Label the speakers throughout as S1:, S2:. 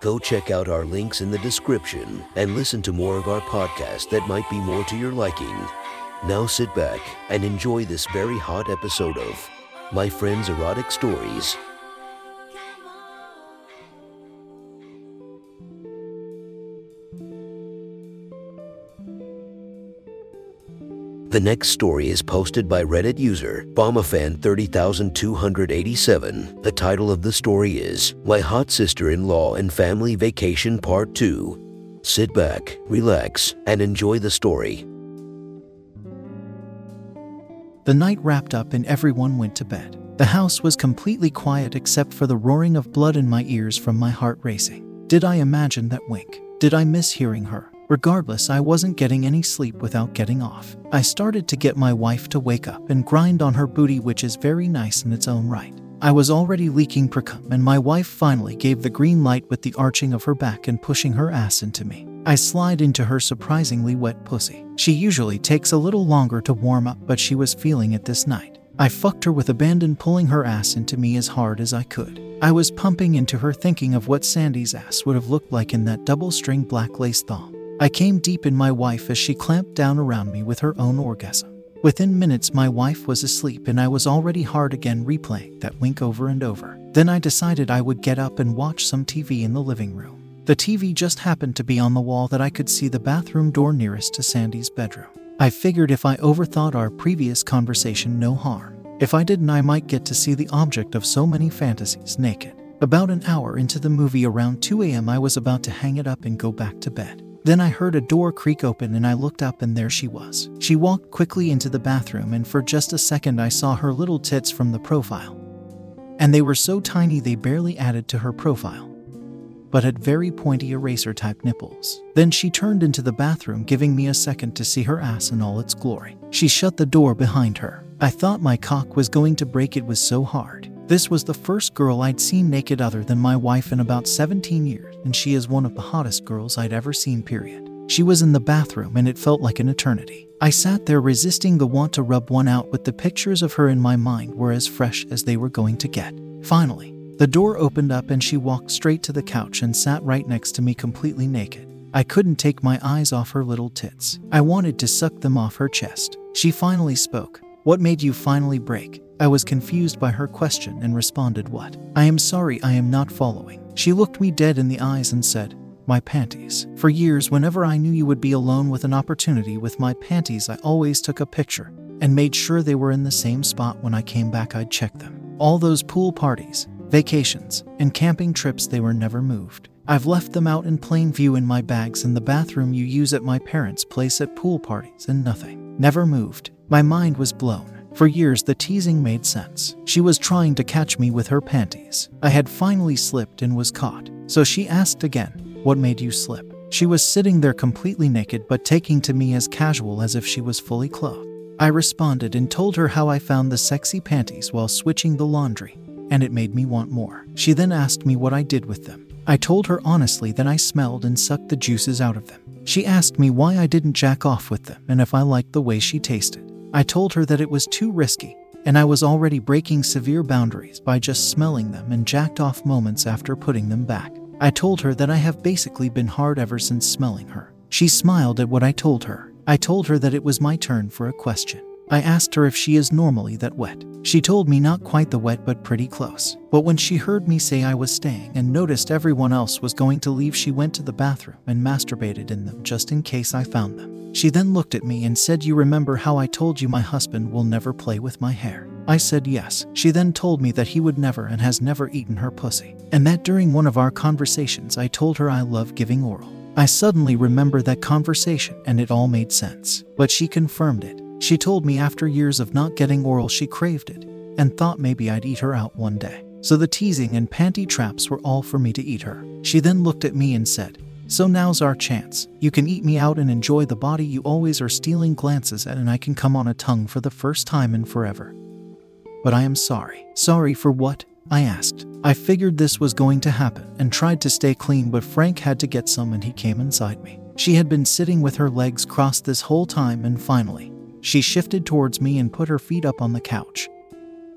S1: Go check out our links in the description and listen to more of our podcast that might be more to your liking. Now sit back and enjoy this very hot episode of My Friend's Erotic Stories. The next story is posted by Reddit user BombAFan30287. The title of the story is My Hot Sister in Law and Family Vacation Part 2. Sit back, relax, and enjoy the story.
S2: The night wrapped up and everyone went to bed. The house was completely quiet except for the roaring of blood in my ears from my heart racing. Did I imagine that wink? Did I miss hearing her? Regardless, I wasn't getting any sleep without getting off. I started to get my wife to wake up and grind on her booty, which is very nice in its own right. I was already leaking precum, and my wife finally gave the green light with the arching of her back and pushing her ass into me. I slide into her surprisingly wet pussy. She usually takes a little longer to warm up, but she was feeling it this night. I fucked her with abandon, pulling her ass into me as hard as I could. I was pumping into her, thinking of what Sandy's ass would have looked like in that double string black lace thong. I came deep in my wife as she clamped down around me with her own orgasm. Within minutes, my wife was asleep and I was already hard again, replaying that wink over and over. Then I decided I would get up and watch some TV in the living room. The TV just happened to be on the wall that I could see the bathroom door nearest to Sandy's bedroom. I figured if I overthought our previous conversation, no harm. If I didn't, I might get to see the object of so many fantasies naked. About an hour into the movie, around 2 a.m., I was about to hang it up and go back to bed. Then I heard a door creak open and I looked up and there she was. She walked quickly into the bathroom and for just a second I saw her little tits from the profile. And they were so tiny they barely added to her profile, but had very pointy eraser type nipples. Then she turned into the bathroom, giving me a second to see her ass in all its glory. She shut the door behind her. I thought my cock was going to break, it was so hard. This was the first girl I'd seen naked other than my wife in about 17 years, and she is one of the hottest girls I'd ever seen, period. She was in the bathroom and it felt like an eternity. I sat there resisting the want to rub one out, but the pictures of her in my mind were as fresh as they were going to get. Finally, the door opened up and she walked straight to the couch and sat right next to me completely naked. I couldn't take my eyes off her little tits. I wanted to suck them off her chest. She finally spoke. What made you finally break? I was confused by her question and responded, What? I am sorry, I am not following. She looked me dead in the eyes and said, My panties. For years, whenever I knew you would be alone with an opportunity with my panties, I always took a picture and made sure they were in the same spot when I came back, I'd check them. All those pool parties, vacations, and camping trips, they were never moved. I've left them out in plain view in my bags in the bathroom you use at my parents' place at pool parties, and nothing. Never moved. My mind was blown. For years, the teasing made sense. She was trying to catch me with her panties. I had finally slipped and was caught. So she asked again, What made you slip? She was sitting there completely naked but taking to me as casual as if she was fully clothed. I responded and told her how I found the sexy panties while switching the laundry, and it made me want more. She then asked me what I did with them. I told her honestly that I smelled and sucked the juices out of them. She asked me why I didn't jack off with them and if I liked the way she tasted. I told her that it was too risky, and I was already breaking severe boundaries by just smelling them and jacked off moments after putting them back. I told her that I have basically been hard ever since smelling her. She smiled at what I told her. I told her that it was my turn for a question. I asked her if she is normally that wet. She told me not quite the wet, but pretty close. But when she heard me say I was staying and noticed everyone else was going to leave, she went to the bathroom and masturbated in them just in case I found them. She then looked at me and said, You remember how I told you my husband will never play with my hair? I said yes. She then told me that he would never and has never eaten her pussy, and that during one of our conversations I told her I love giving oral. I suddenly remember that conversation and it all made sense, but she confirmed it. She told me after years of not getting oral, she craved it and thought maybe I'd eat her out one day. So the teasing and panty traps were all for me to eat her. She then looked at me and said, So now's our chance. You can eat me out and enjoy the body you always are stealing glances at, and I can come on a tongue for the first time in forever. But I am sorry. Sorry for what? I asked. I figured this was going to happen and tried to stay clean, but Frank had to get some and he came inside me. She had been sitting with her legs crossed this whole time, and finally, she shifted towards me and put her feet up on the couch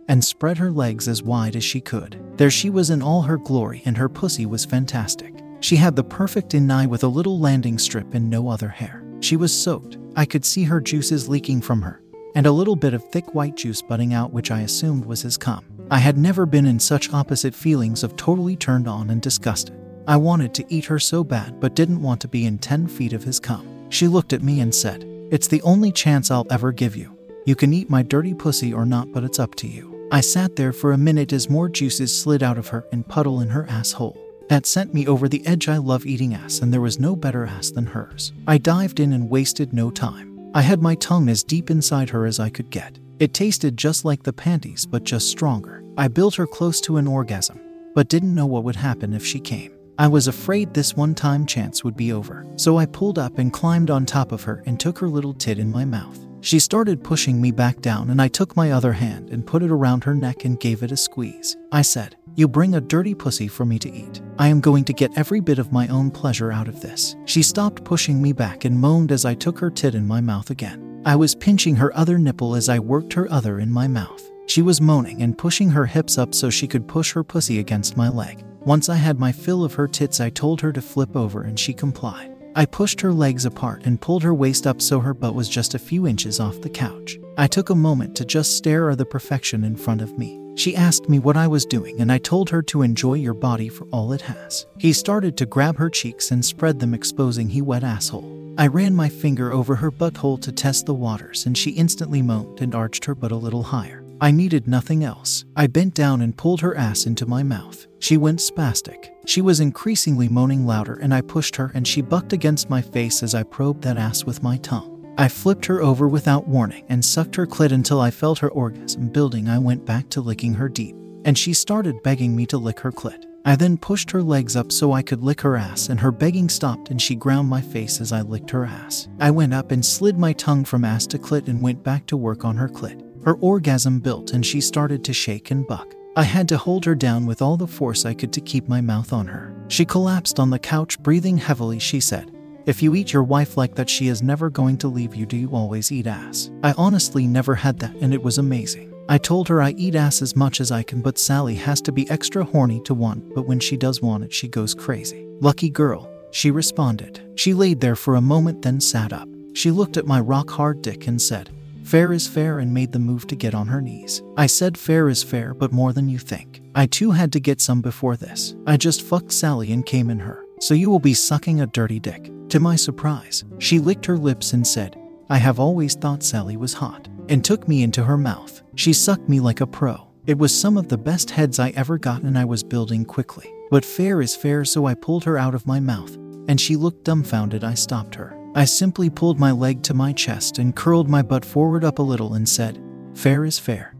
S2: and spread her legs as wide as she could. There she was in all her glory, and her pussy was fantastic. She had the perfect inai with a little landing strip and no other hair. She was soaked. I could see her juices leaking from her, and a little bit of thick white juice butting out, which I assumed was his cum. I had never been in such opposite feelings of totally turned on and disgusted. I wanted to eat her so bad, but didn't want to be in 10 feet of his cum. She looked at me and said, It's the only chance I'll ever give you. You can eat my dirty pussy or not, but it's up to you. I sat there for a minute as more juices slid out of her and puddle in her asshole. That sent me over the edge. I love eating ass, and there was no better ass than hers. I dived in and wasted no time. I had my tongue as deep inside her as I could get. It tasted just like the panties, but just stronger. I built her close to an orgasm, but didn't know what would happen if she came. I was afraid this one time chance would be over, so I pulled up and climbed on top of her and took her little tit in my mouth. She started pushing me back down, and I took my other hand and put it around her neck and gave it a squeeze. I said, You bring a dirty pussy for me to eat. I am going to get every bit of my own pleasure out of this. She stopped pushing me back and moaned as I took her tit in my mouth again. I was pinching her other nipple as I worked her other in my mouth. She was moaning and pushing her hips up so she could push her pussy against my leg. Once I had my fill of her tits, I told her to flip over and she complied. I pushed her legs apart and pulled her waist up so her butt was just a few inches off the couch. I took a moment to just stare at the perfection in front of me. She asked me what I was doing, and I told her to enjoy your body for all it has. He started to grab her cheeks and spread them, exposing he wet asshole. I ran my finger over her butthole to test the waters, and she instantly moaned and arched her butt a little higher. I needed nothing else. I bent down and pulled her ass into my mouth. She went spastic. She was increasingly moaning louder, and I pushed her, and she bucked against my face as I probed that ass with my tongue. I flipped her over without warning and sucked her clit until I felt her orgasm building. I went back to licking her deep, and she started begging me to lick her clit. I then pushed her legs up so I could lick her ass, and her begging stopped and she ground my face as I licked her ass. I went up and slid my tongue from ass to clit and went back to work on her clit. Her orgasm built and she started to shake and buck. I had to hold her down with all the force I could to keep my mouth on her. She collapsed on the couch, breathing heavily. She said, If you eat your wife like that, she is never going to leave you. Do you always eat ass? I honestly never had that, and it was amazing. I told her I eat ass as much as I can, but Sally has to be extra horny to want, but when she does want it, she goes crazy. Lucky girl, she responded. She laid there for a moment, then sat up. She looked at my rock hard dick and said, Fair is fair and made the move to get on her knees. I said fair is fair, but more than you think. I too had to get some before this. I just fucked Sally and came in her. So you will be sucking a dirty dick. To my surprise, she licked her lips and said, I have always thought Sally was hot, and took me into her mouth. She sucked me like a pro. It was some of the best heads I ever got, and I was building quickly. But fair is fair, so I pulled her out of my mouth, and she looked dumbfounded. I stopped her. I simply pulled my leg to my chest and curled my butt forward up a little and said, Fair is fair.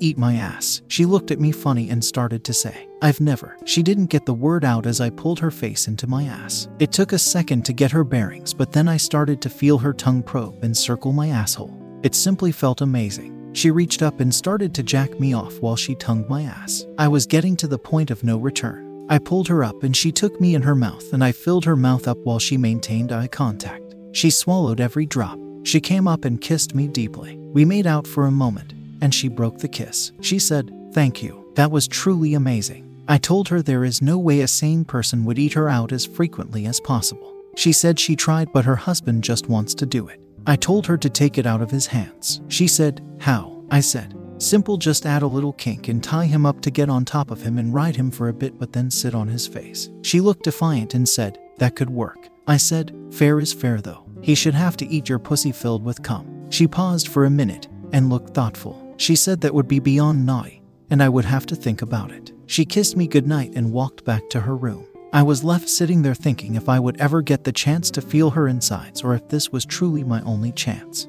S2: Eat my ass. She looked at me funny and started to say, I've never. She didn't get the word out as I pulled her face into my ass. It took a second to get her bearings, but then I started to feel her tongue probe and circle my asshole. It simply felt amazing. She reached up and started to jack me off while she tongued my ass. I was getting to the point of no return. I pulled her up and she took me in her mouth and I filled her mouth up while she maintained eye contact. She swallowed every drop. She came up and kissed me deeply. We made out for a moment and she broke the kiss. She said, Thank you. That was truly amazing. I told her there is no way a sane person would eat her out as frequently as possible. She said she tried, but her husband just wants to do it. I told her to take it out of his hands. She said, How? I said, Simple, just add a little kink and tie him up to get on top of him and ride him for a bit, but then sit on his face. She looked defiant and said, That could work. I said, Fair is fair though. He should have to eat your pussy filled with cum. She paused for a minute and looked thoughtful. She said that would be beyond naughty, and I would have to think about it. She kissed me goodnight and walked back to her room. I was left sitting there thinking if I would ever get the chance to feel her insides or if this was truly my only chance.